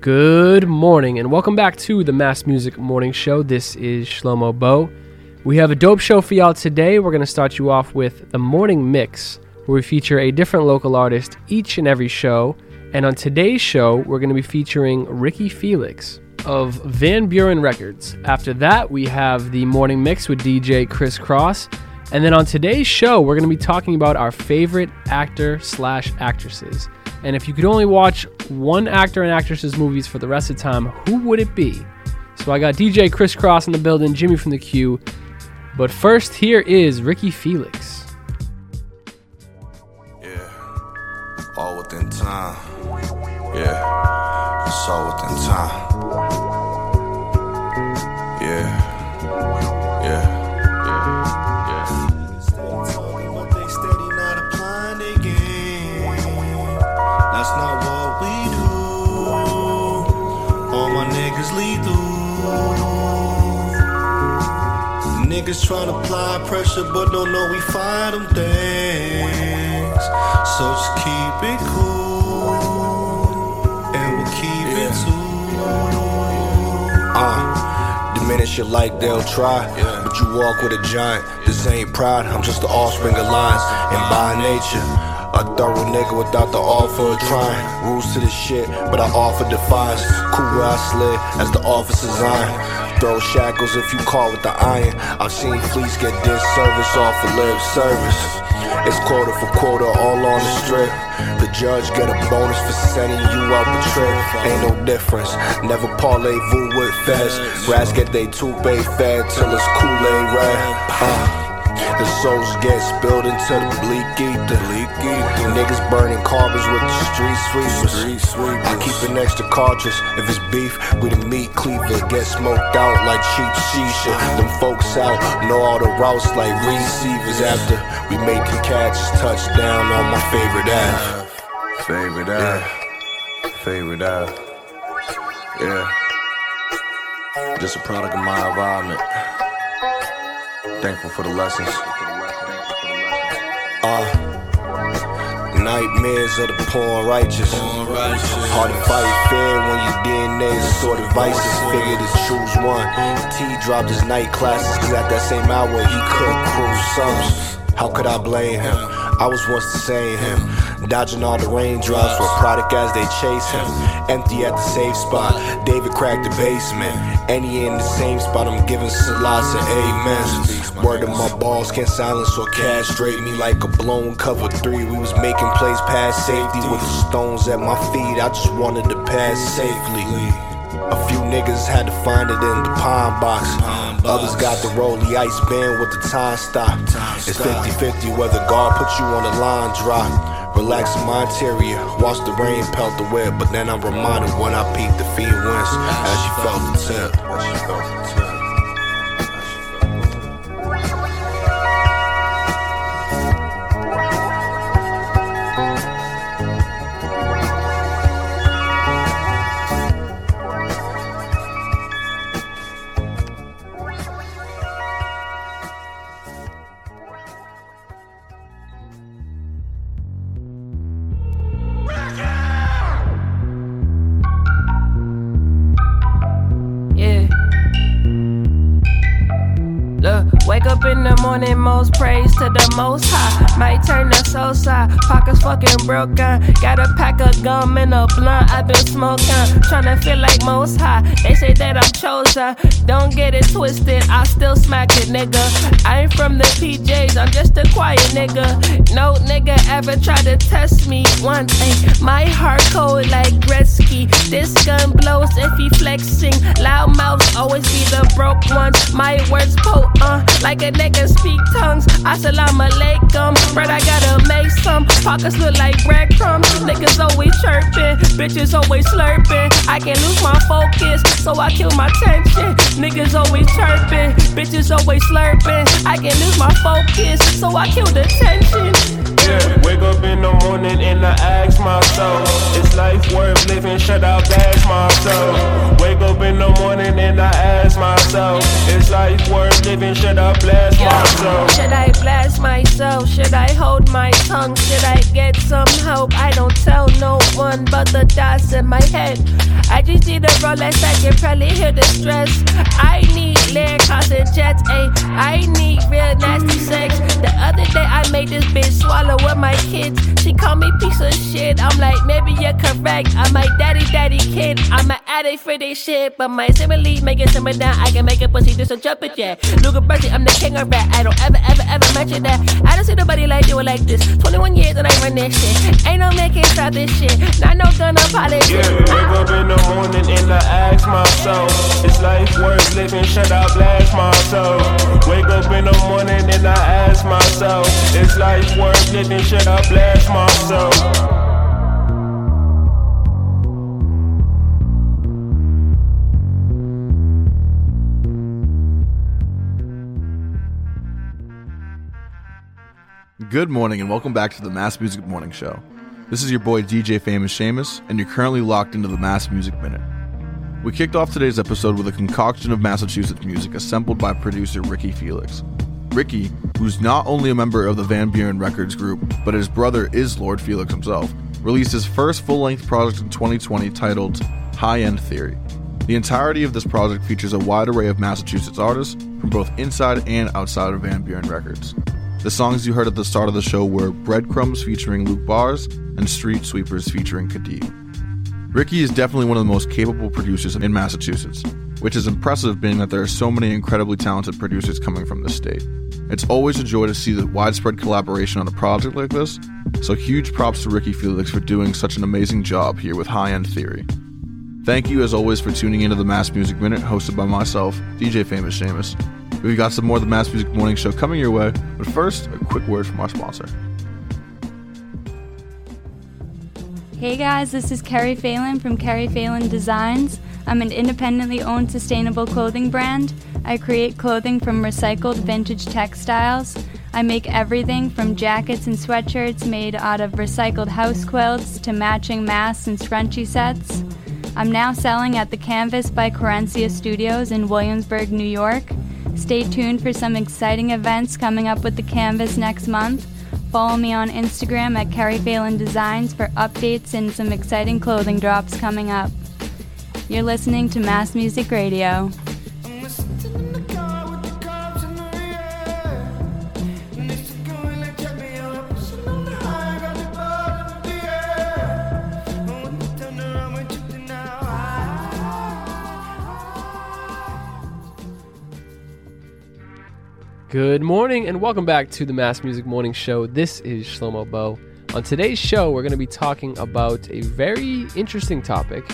Good morning, and welcome back to the Mass Music Morning Show. This is Shlomo Bo. We have a dope show for y'all today. We're going to start you off with the Morning Mix, where we feature a different local artist each and every show. And on today's show, we're going to be featuring Ricky Feliz of Van Buren Records. After that, we have the Morning Mix with DJ Kris Crosse. And then on today's show, we're going to be talking about our favorite actor slash actresses. And if you could only watch one actor and actress's movies for the rest of the time, who would it be? So I got DJ Kris Crosse in the building, Jimmy from the Q. But first, here is Ricky Feliz. Yeah, all within time. Yeah, it's all within time. Yeah, yeah, Niggas tryna apply pressure, but don't know we find them things. So just keep it cool, and we'll keep it too. Uh, diminish your like they'll try, but you walk with a giant. This ain't pride, I'm just the offspring of lions, and by nature. A thorough nigga without the offer of trying. Rules to the shit, but I offer defiance. Cool where I slid as the officer's iron. Throw shackles if you call with the iron. I've seen fleets get disservice off of lip service. It's quota for quota, all on the strip. The judge get a bonus for sending you out the trip. Ain't no difference. Never parlez-vous with feds. Rats get they toupee fed till it's Kool-Aid red. Uh. The souls get spilled into the bleak ether. Niggas burning carbons with the street sweepers. I keep an extra cartridge if it's beef. We the meat cleaver. Get smoked out like cheap shisha. Them folks out know all the routes like receivers. After we make the catches, touchdown on my favorite app. Favorite app. Favorite app. Yeah. Just a product of my environment. Thankful for the lessons. Uh, nightmares of the poor and righteous. Hard to fight fair when your DNA is assorted vices. Figured to choose one. T dropped his night classes, cause at that same hour he could cruise sums. How could I blame him? I was once the same him. Dodging all the raindrops for product as they chase him. Empty at the safe spot. David cracked the basement. And he in the same spot. I'm giving Selassie amen. Word of my balls can't silence or castrate me like a blown cover three. We was making plays past safety with the stones at my feet. I just wanted to pass safely. A few niggas had to find it in the pine box. Others got the rolly ice band with the time stop. It's 50 50 whether God put you on the line drop. Relax in my interior, watch the rain pelt the web. But then I'm reminded when I peep the feet winds as she felt the tip. Wake up in the morning, most praise to the most high. Might turn the soul side, pockets fucking broken. Got a pack of gum and a blunt, i been smoking. Tryna feel like most high. They say that I'm chosen. Don't get it twisted, I still smack it, nigga. I ain't from the PJs, I'm just a quiet nigga. No nigga ever tried to test me once. Ay, my heart cold like Gretzky. This gun blows if he flexing. Loud mouths always be the broke ones. My words potent, like a nigga speak tongues. Assalamu alaikum, bread I gotta make some. Pockets look like breadcrumbs. Niggas always chirping, bitches always slurping. I can't lose my focus, so I kill my tension. Niggas always chirping, bitches always slurping. I can't lose my focus, so I kill the tension. Yeah, wake up in the morning and I ask myself, is life worth living? Should I bash myself? Wake up in the morning and I ask myself, is life worth living? Should I blast myself? Should I blast myself? Should I hold my tongue? Should I get some help? I don't tell no one. but the dots in my head. I just need a Rolex, I can probably hear the stress. I need land crossing jets, ayy. I need real nasty sex. The other day I made this bitch swallow with my kids. She called me piece of shit. I'm like, maybe you're correct. I'm like, daddy, daddy, kid. I'm an addict for this shit, but my simile make it simmer down. I can make a pussy just a jump it, yeah. Luca Bertie, I'm the king of rap. I don't ever, ever, ever mention that. I don't see nobody like do it like this. 21 years and I run this shit. Ain't no man can stop this shit. Not no gun apology. Yeah, wake up in the morning and I ask myself, is life worth living? Should I blast myself? Wake up in the morning and I ask myself, is life worth living? Should I blast myself? Good morning and welcome back to the Mass Music Morning Show. This is your boy DJ Famous Seamus, and you're currently locked into the Mass Music Minute. We kicked off today's episode with a concoction of Massachusetts music assembled by producer Ricky Feliz. Ricky, who's not only a member of the Van Buren Records group, but his brother is Lord Felix himself, released his first full length project in 2020 titled High End Theory. The entirety of this project features a wide array of Massachusetts artists from both inside and outside of Van Buren Records. The songs you heard at the start of the show were Breadcrumbs featuring Luke Bars and Street Sweepers featuring Kadeem. Ricky is definitely one of the most capable producers in Massachusetts, which is impressive being that there are so many incredibly talented producers coming from this state. It's always a joy to see the widespread collaboration on a project like this, so huge props to Ricky Feliz for doing such an amazing job here with High End Theory. Thank you as always for tuning into the Mass Music Minute hosted by myself, DJ Famous Seamus. We've got some more of the Mass Music Morning Show coming your way, but first, a quick word from our sponsor. Hey guys, this is Kerry Phelan from Kerry Phelan Designs. I'm an independently owned sustainable clothing brand. I create clothing from recycled vintage textiles. I make everything from jackets and sweatshirts made out of recycled house quilts to matching masks and scrunchie sets. I'm now selling at the Canvas by Corencia Studios in Williamsburg, New York. Stay tuned for some exciting events coming up with the Canvas next month. Follow me on Instagram at Carrie Phelan Designs for updates and some exciting clothing drops coming up. You're listening to Mass Music Radio. Good morning and welcome back to the Mass Music Morning Show. This is Shlomo Bo. On today's show, we're going to be talking about a very interesting topic.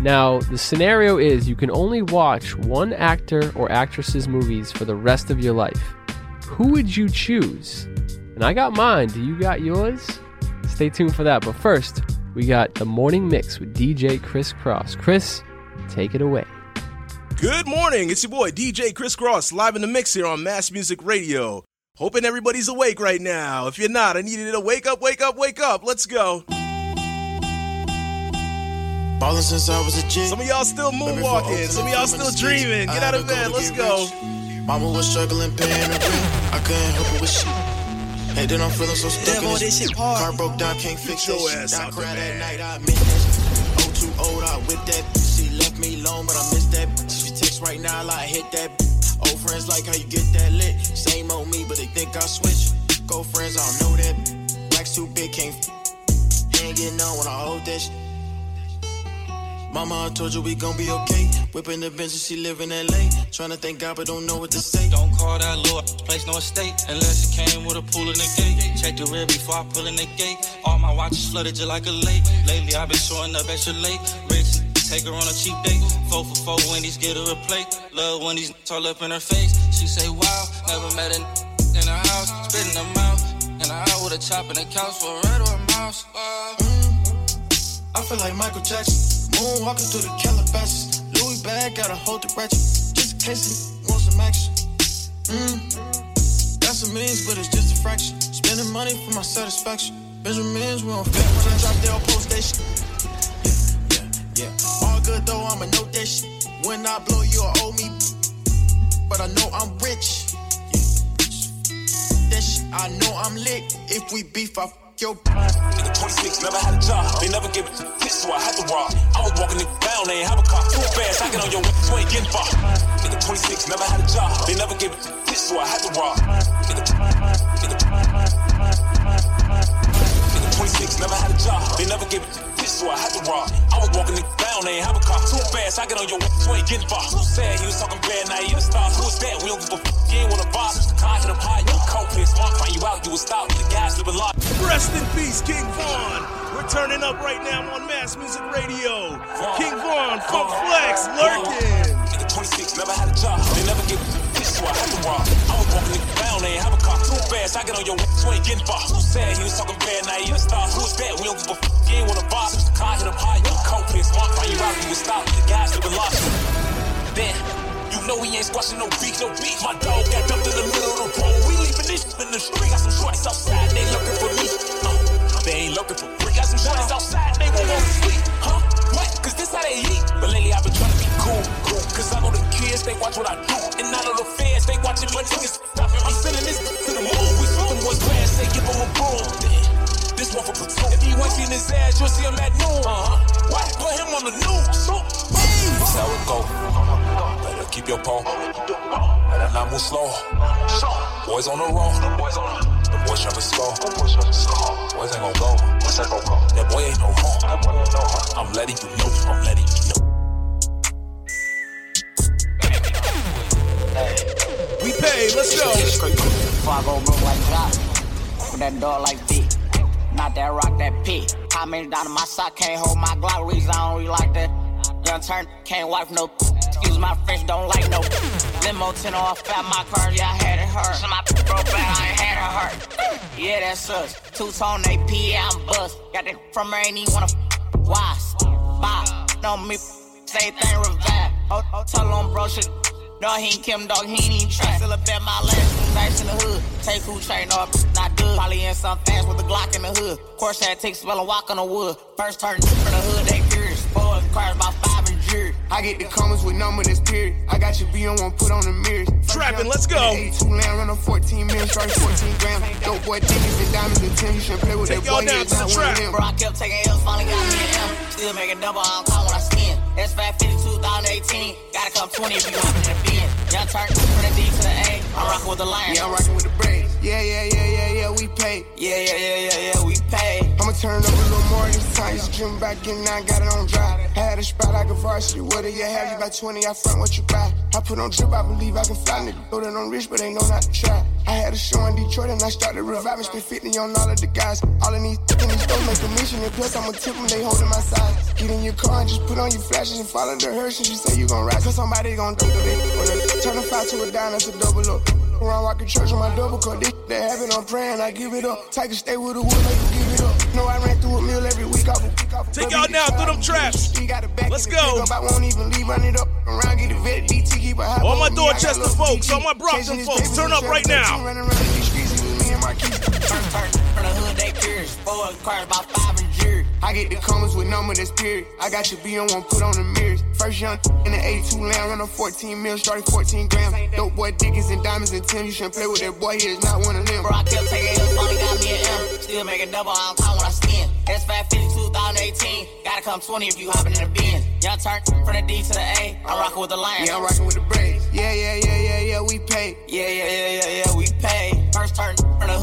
Now, the scenario is you can only watch one actor or actress's movies for the rest of your life. Who would you choose? And I got mine. Do you got yours? Stay tuned for that. But first, we got the morning mix with DJ Kris Crosse. Chris, take it away. Good morning. It's your boy DJ Kris Crosse live in the mix here on Mass Music Radio. Hoping everybody's awake right now. If you're not, I need you to wake up, wake up, wake up. Let's go. Ballin' since I was a kid. Some of y'all still moonwalking. Some of y'all still dreaming. Get out of bed. Let's go. Mama was struggling paying the rent. I couldn't help it with shit. And then I'm feeling so stuck Damn, all in this this shit hard. Car broke down, can't fix Get that your shit. ass I cried bed. at night, I admit that shit. Oh, too old, I with that. She left me alone, but I miss that. Right now, I like hit that. Old friends like how you get that lit. Same old me, but they think I switch. Go friends, I don't know that. Black's too big, can't. f- Ain't getting on when I hold that. Mama, I told you we gon' be okay. Whipping the bench and she live in LA. Tryna thank God, but don't know what to say. Don't call that little place no estate unless it came with a pool in the gate. Check the rear before I pull in the gate. All my watches flooded just like a lake. Lately I've been showing up extra late. Take her on a cheap date. Four for four Wendy's, get her a plate. Love when these all up in her face. She say wow, never met a in her house, spitting her mouth. And I out with a chop in the couch for a red or a mouse. Uh, I feel like Michael Jackson. Moonwalking through the Calabasas. Louis bag, gotta hold the ratchet. Just in case he wants some action. Mm. Got some millions, but it's just a fraction. Spending money for my satisfaction. Benjamins, we on fit when I drop their post station. Yeah, yeah, yeah. Good though, I'ma know that shit. When I blow, you'll owe me. But I know I'm rich. That shit, I know I'm lit. If we beef, I f your Nigga 26 never had a job. They never gave it to bitch, so I had to rob. I was walking it down, they ain't have a car. Too fast, I get on your weapons, you ain't getting far. Nigga 26, never had a job. They never gave it to bitch, so I had to rob. Nigga, nigga, nigga 26, never had a job. They never gave it to so I had to rob. I was walking it down, they ain't have a car. Too fast, I get on your weapons, you ain't getting far. Who said he was talking bad, now in the stars? Who is that? We don't give a fuck, you ain't wanna boss. Car hit him high, you cold piss, mark, find you out, you would stop. The guys living life. Rest in peace, King Von. We're turning up right now on Mass Music Radio. King Von, Funk Flex, lurking. Nigga 26, never had a job. They never give bitch, so I had to rob. I was walking it down, they ain't have a car. Too fast, I get on your weapons, you ain't getting far. Who said he was talking bad, now you the stars? Who is that? We don't give a fuck, you ain't wanna boss. The car hit him high, you cold piss, mark, find you out, stop. The guys living life. Then, you know he ain't squashing no beef, no beef. My dog got dumped in the middle of the road. We leaving this in the street. Got some shorties outside, they looking for me. Uh, they ain't looking for free. Got some shorties outside, they won't want to sleep. Huh? What? Cause this how they eat. But lately I've been trying to be cool, cool. Cause I know the kids, they watch what I do. And I know the fans, they watching my niggas. I'm sending this to the moon. We them boys fast, they give them a boom. This one for platoon. If you ain't seen his ass, you'll see him at noon. Uh-huh. What? Put him on the news. This how it go. Better keep your pole. Better not move slow. Boys on the road. The boys trying to score. Boys ain't gon' go. That boy ain't no home. I'm letting you know. I'm letting you know. We pay, let's go. Before I go like Jock, with that dog like D. Not that rock, that P. How many down in my sock can't hold my Glock? Reason I don't really like that. Young turn, can't wipe no. Excuse my French, don't like no. Limo 10 off fat my car, yeah, I had it hurt. So my broke bad, I ain't had it hurt. Yeah, that sucks. Two tone AP, yeah, I'm bust. Got that from her, ain't even wanna. Why? Bye. No, me. Same thing, revive. Oh, oh, tell on bro, shit. No, he ain't Kim, dog, he ain't even try. Still a bet my last two nights in the hood. Take who train up, not good. Probably in some fast with a Glock in the hood. Course that takes spell and walk on the wood. First turn from the hood, they curious. Boy, cars about five and jury. I get the comments with number that's period. I got your B on one, put on the mirrors. Trapping, let's go. A2 land, run a 14 mil, start 14 grams. Dope boy, tickets and diamonds and 10. You should play with Take that boy. down to the trap. Bro, I kept taking L's, finally got me an M. Still making double, I don't call when I spin. That's 550 2018. Gotta come 20 if you hop to the bin. Young turn from the D to the A. I'm rocking with the lion. Yeah, I'm rocking with the braids. Yeah, yeah, yeah, yeah, yeah, we pay. Yeah, yeah, yeah, yeah, yeah, we pay. I'ma turn up a little more this time. Just dream back in, I got it on dry. Had a spot like a varsity. What do you have? You got 20, I front what you buy. I put on drip, I believe I can fly. Nigga, know that I'm rich, but they know not to try. I had a show in Detroit and I started reviving. Spent 50 on all of the guys. All of these in these stores make a mission. And plus, I'ma tip them, they holding my side. Get in your car and just put on your flashes and follow the hearse. And you say you gon' ride, cause somebody gon' do it. Or they turn a five to a dime, that's a double up. Around rockin' church on my double cup. This that happen, I'm praying, I give it up. Take a stay with the wood, make her give it up. No, I ran through a meal every week off a week off. Take But y'all we down can through them traps. get. Got it back Let's in the go. I won't even leave, run it up. Around, get the vet, DT, keep a high All my on me. I Dorchester folks, all my Brockton Chasing his folks, baby turn up right now. 13, Running around these streets, it was me and Marquis. Turn, turn from the hood, they curious. Four cars about five and jury. I get the comments with number that's period. I got your B on one, put on the mirrors. First young in the A2 land, run a 14 mil, started 14 grams. Dope boy, Dickens and diamonds and Tim. You shouldn't play with that boy, he is not one of them. Bro, I kept taking L's, finally got me an M. Still making double, I don't call when I spin. That's 550 2018. Gotta come 20 if you hopping in the bin. Young turn from the D to the A. I'm rocking with the lion. Yeah, I'm rocking with the braids. Yeah, yeah, yeah, yeah, yeah, we pay. Yeah, yeah, yeah, yeah, yeah, we pay. First turn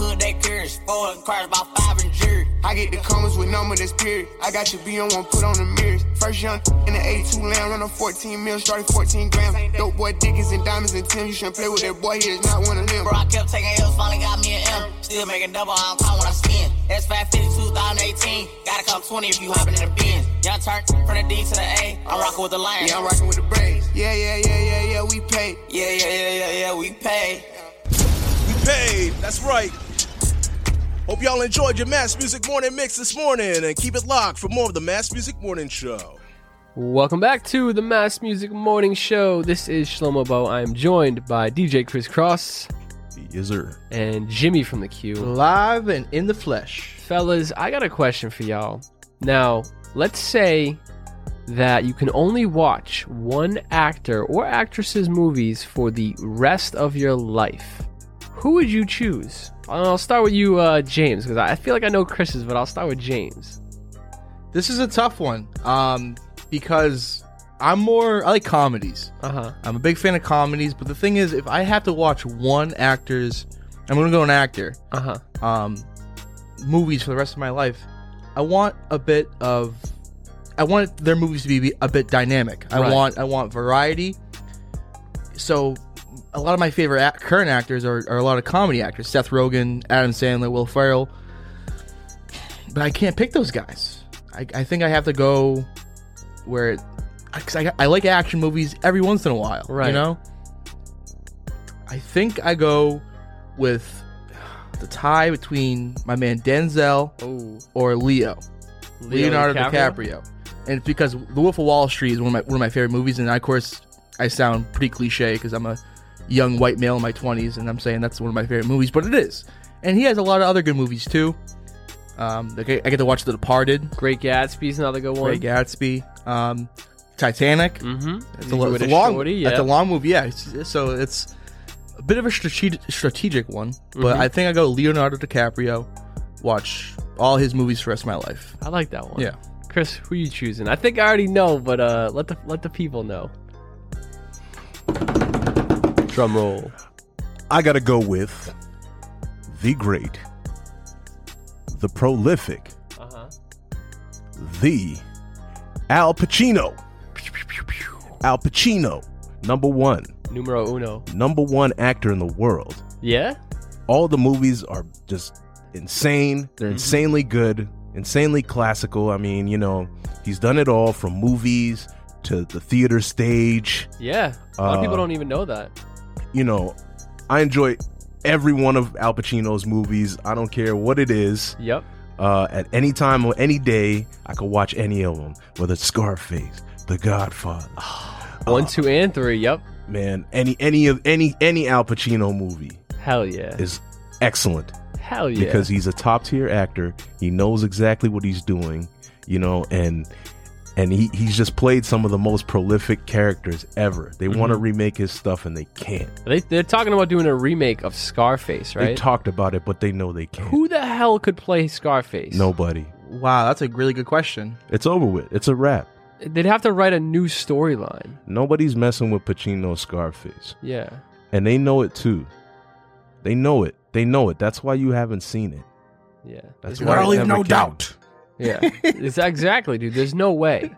hood, they curious. Four cars about five and jury. I get the comments with number that's period. I got your B on one, put on the mirrors. First young in the A2 land, run a 14 mil, started 14 grams. Dope boy, Dickens and diamonds and Tim. You shouldn't play with that boy, he is not one of them. Bro, I kept taking L's, finally got me an M. Still making double, I don't call when I spin. That's 550 2018. Gotta come 20 if you hopping in the bin. Young turn from the D to the A. I'm rocking with the lion. Yeah, I'm rocking with the braids. Yeah, yeah, yeah, yeah, yeah, we pay. Yeah, yeah, yeah, yeah, yeah, we pay. We paid. That's right. Hope y'all enjoyed your Mass Music Morning Mix this morning and keep it locked for more of the Mass Music Morning Show. Welcome back to the Mass Music Morning Show. This is Shlomo Bo. I am joined by DJ Kris Crosse Yes, sir. and Jimmy from the Q. Live and in the flesh. Fellas, I got a question for y'all. Now, let's say that you can only watch one actor or actress's movies for the rest of your life. Who would you choose? I'll start with you, uh, James, because I feel like I know Chris's, but I'll start with James. This is a tough one. Um, because I'm more I like comedies. Uh huh. I'm a big fan of comedies, but the thing is, if I have to watch one actor's, I'm gonna go an actor. Uh huh. Um, movies for the rest of my life. I want a bit of, I want their movies to be a bit dynamic. I Right. want I want variety. So, a lot of my favorite act- current actors are, are a lot of comedy actors: Seth Rogen, Adam Sandler, Will Ferrell. But I can't pick those guys. I, I think I have to go where, because I, I like action movies every once in a while. Right. You know. I think I go with the tie between my man Denzel oh. or Leo, Leonardo DiCaprio. and it's because The Wolf of Wall Street is one of my one of my favorite movies, and I, of course I sound pretty cliche because I'm a young white male in my 20s, and I'm saying that's one of my favorite movies, but it is. And he has a lot of other good movies too. Um, I I get to watch The Departed, Great Gatsby's another good one. Great Gatsby, um, Titanic. Mm-hmm. It's a, lo- it's a long, It's a long movie, yeah. It's- so it's a bit of a strategic strategic one, but Mhm. I think I go Leonardo DiCaprio. Watch all his movies for the rest of my life. I like that one. Yeah. Chris, who are you choosing? I think I already know, but uh, let the let the people know. Drum roll. I gotta go with the great, the prolific, Uh-huh. the Al Pacino. Al Pacino, number one, Numero uno. number one actor in the world. Yeah. All the movies are just insane. Mm-hmm. They're insanely good, insanely classical. I mean, you know, he's done it all from movies to the theater stage. Yeah. A lot of people Uh, don't even know that. You know, I enjoy every one of Al Pacino's movies. I don't care what it is. Yep. Uh, at any time or any day, I could watch any of them. Whether it's Scarface, The Godfather, One, two, and three. Yep. man, any any of any any Al Pacino movie Hell yeah. is excellent Hell yeah. because he's a top tier actor. He knows exactly what he's doing, you know, and and he, he's just played some of the most prolific characters ever. They mm-hmm. want to remake his stuff and they can't. they, they're talking about doing a remake of Scarface, right? They talked about it, but they know they can't. Who the hell could play Scarface? Nobody. Wow, that's a really good question. It's over with. It's a wrap. They'd have to write a new storyline. Nobody's messing with Pacino's Scarface. Yeah. And they know it too. They know it. They know it. That's why you haven't seen it. Yeah. That's There's why no- it never came. Yeah. it's exactly, dude. There's no way.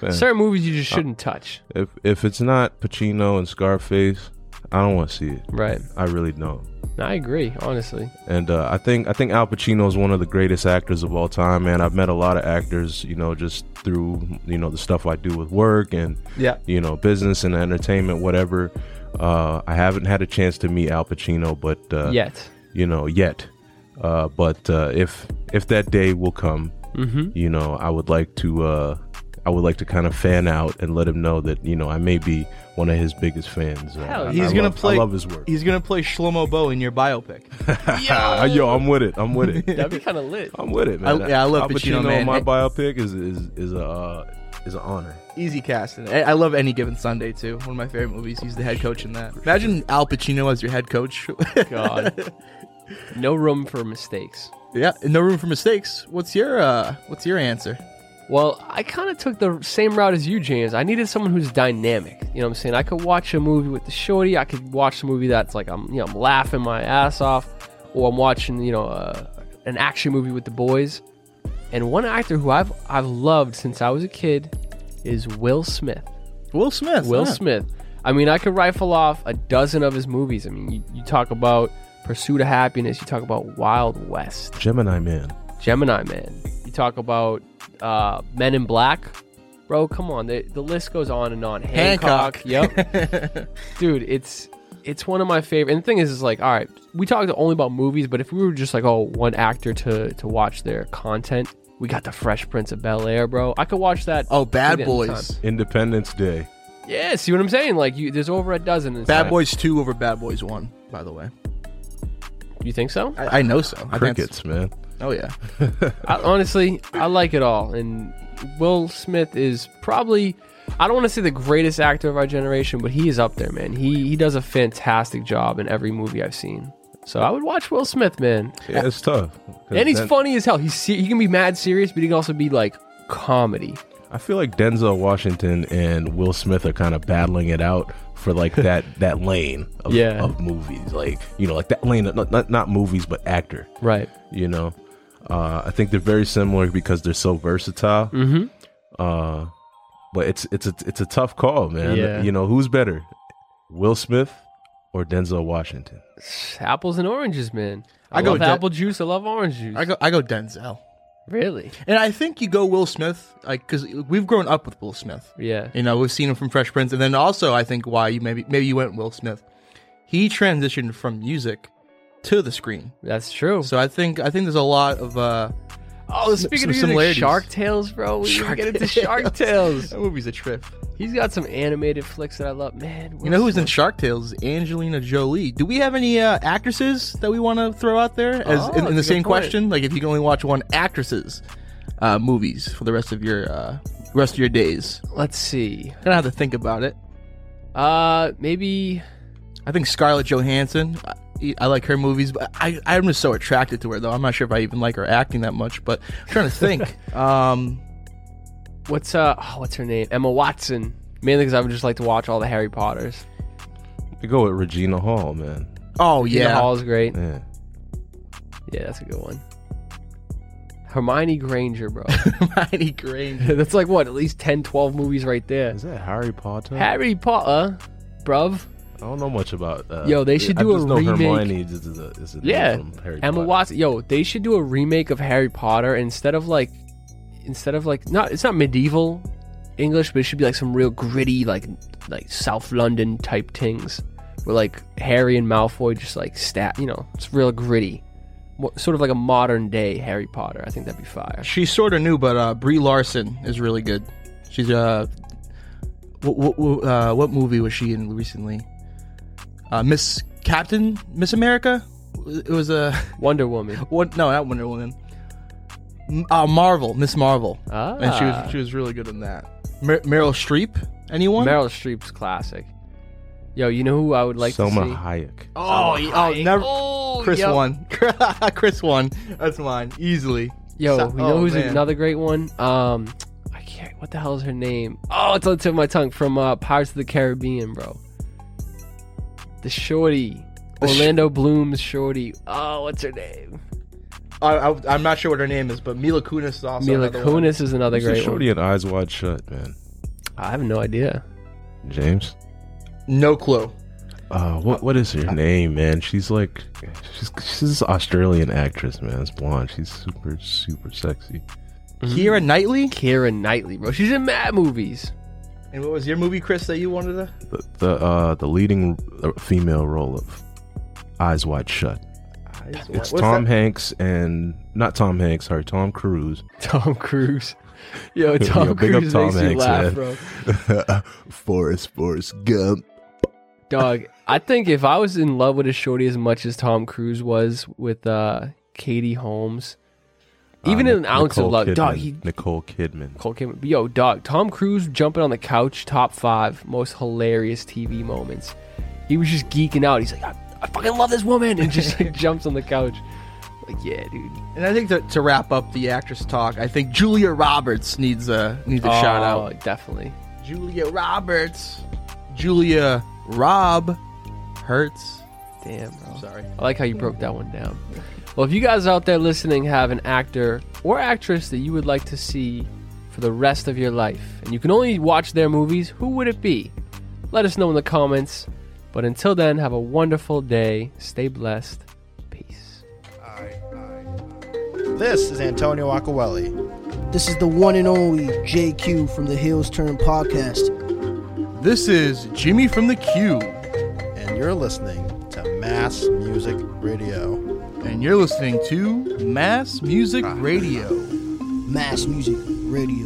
Man. Certain movies you just Uh, shouldn't touch. If if it's not Pacino and Scarface, I don't want to see it. Right. I really don't. I agree, honestly. And uh, I think I think Al Pacino is one of the greatest actors of all time, man. I've met a lot of actors, you know, just through you know the stuff I do with work and Yeah. you know business and entertainment, whatever. Uh, I haven't had a chance to meet Al Pacino, but uh, Yet. you know, yet. Uh, but uh, if if that day will come, Mhm. you know, I would like to uh, I would like to kind of fan out and let him know that you know I may be one of his biggest fans. Uh, I- He's I gonna love- play. I love his work. He's gonna play Shlomo Bo in your biopic. Yo, I'm with it. I'm with it. That'd be kind of lit. I'm with it, man. I- yeah, I love Al Pacino, Pacino. man. My biopic is is is a uh, is an honor. Easy casting. I, I love Any Given Sunday too. One of my favorite movies. He's the head coach in that. Imagine Al Pacino as your head coach. God. No room for mistakes. yeah, no room for mistakes. What's your uh What's your answer? Well, I kind of took the same route as you, James. I needed someone who's dynamic. You know what I'm saying? I could watch a movie with the shorty. I could watch a movie that's like I'm, you know, I'm laughing my ass off, or I'm watching, you know, uh, an action movie with the boys. And one actor who I've I've loved since I was a kid is Will Smith. Will Smith. Will huh? Smith. I mean, I could rifle off a dozen of his movies. I mean, you, you talk about Pursuit of Happiness. You talk about Wild West. Gemini Man. Gemini Man. You talk about uh, Men in Black. Bro, come on. The, the list goes on and on. Hancock. Hancock. Yep. Dude, it's it's one of my favorite. And the thing is, is like, all right, we talked only about movies, but if we were just like, oh, one actor to to watch their content, we got the Fresh Prince of Bel Air, bro. I could watch that. Oh, Bad again anytime. Boys. Independence Day. Yeah, see what I'm saying? Like, you, there's over a dozen. It's Bad Boys Two over Bad Boys One. By the way, You think so? I, I know so. I think it's- Crickets, man. Oh yeah. I, honestly, I like it all. And Will Smith is probably, I don't want to say the greatest actor of our generation, but he is up there, man. He he does a fantastic job in every movie I've seen. So I would watch Will Smith, man. Yeah, it's tough. And he's Den- funny as hell. He's he can be mad serious, but he can also be like comedy. I feel like Denzel Washington and Will Smith are kind of battling it out for like that that lane of, Yeah. of movies, like you know, like that lane, not, not not movies, but actor. Right. You know, uh, I think they're very similar because they're so versatile. Mhm. Uh, but it's it's a it's a tough call, man. Yeah. You know, who's better, Will Smith or Denzel Washington? Apples and oranges, man. I, I go love Den- apple juice. I love orange juice. I go I go Denzel. Really? And I think you go Will Smith, like because we've grown up with Will Smith. Yeah. You know, we've seen him from Fresh Prince, and then also I think why you maybe maybe you went Will Smith. He transitioned from music to the screen. That's true. So I think I think there's a lot of uh Oh, speaking some of music. Shark Tales, bro. We Shark Shark get into Shark Tales. that movie's a trip. He's got some animated flicks that I love, man. You know who's in Shark Tales? Angelina Jolie. Do we have any uh, actresses that we want to throw out there as Oh, in, in the same question? Like if you can only watch one actresses uh, movies for the rest of your uh, rest of your days. Let's see. Gonna have to think about it. Uh, maybe I think Scarlett Johansson. I, I like her movies, but I I'm just so attracted to her though. I'm not sure if I even like her acting that much. But I'm trying to think. um, what's uh oh, what's her name? Emma Watson. Mainly because I would just like to watch all the Harry Potters. You go with Regina Hall, man. oh Regina yeah, Hall is great. Yeah. Yeah, that's a good one. Hermione Granger, bro. Hermione Granger. that's like what, at least 10, 12 movies right there. Is that Harry Potter? Harry Potter, bruv. I don't know much about. Uh, Yo, they should I do a know remake. Hermione is, is a, is a name Yeah, from Harry Emma Potter. Watson. Yo, they should do a remake of Harry Potter instead of like, instead of like, not it's not medieval English, but it should be like some real gritty, like like South London type things, where like Harry and Malfoy just like stat, you know, it's real gritty, Mo- sort of like a modern day Harry Potter. I think that'd be fire. She's sort of new, but uh, Brie Larson is really good. She's uh, what what, uh, what movie was she in recently? Uh, Miss Captain Miss America. It was a Wonder Woman. what? No, not Wonder Woman. M- Uh, Marvel, Miss Marvel, Ah, and she was she was really good in that. Mer- Meryl Streep. Anyone? Meryl Streep's classic. Yo, you know who I would like Salma to see? Hayek. Oh, Salma oh, never. Oh, Chris yup. won. Chris won. That's mine easily. Yo, Sa- you know oh, who's man. another great one? Um, I can't. What the hell is her name? Oh, it's on the tip of my tongue from uh, Pirates of the Caribbean, bro. The shorty, The sh- Orlando Bloom's shorty. Oh, what's her name? I, I, I'm not sure what her name is, but Mila Kunis is also Mila another one. Kunis is another Who's the great shorty one. and eyes wide shut, man. I have no idea. James. No clue. Uh, what what is her name, man? She's like, she's she's this Australian actress, man. It's blonde. She's super super sexy. Keira Knightley. Keira Knightley, bro. She's in mad movies. And what was your movie, Chris, that you wanted to? The the, uh, the leading uh, female role of Eyes Wide Shut. It's What's Tom that? Hanks and not Tom Hanks, sorry, Tom Cruise. Tom Cruise. Yo, Yo, Tom big up Cruise Tom makes Hanks, laugh, man. bro. Forrest Forrest Gump. Dog, I think if I was in love with a shorty as much as Tom Cruise was with uh, Katie Holmes, even Uh, in an ounce Nicole of love, dog, he Nicole Kidman. Nicole Kidman. Yo, dog, Tom Cruise jumping on the couch, top five most hilarious TV moments. He was just geeking out. He's like, I, I fucking love this woman, and just like jumps on the couch. Like, yeah, dude. And I think to, to wrap up the actress talk, I think Julia Roberts needs a needs a oh, shout out. definitely. Julia Roberts. Julia Rob Hurts. Damn, bro. Sorry. I like how you broke that one down. Well, if you guys out there listening have an actor or actress that you would like to see for the rest of your life, and you can only watch their movies, who would it be? Let us know in the comments. But until then, have a wonderful day. Stay blessed. Peace. This is Antonio Acquelli. This is the one and only JQ from the Hills Turn podcast. This is Jimmy from the Q. And you're listening to Mass Music Radio. And you're listening to Mass Music ah. Radio. Mass Music Radio.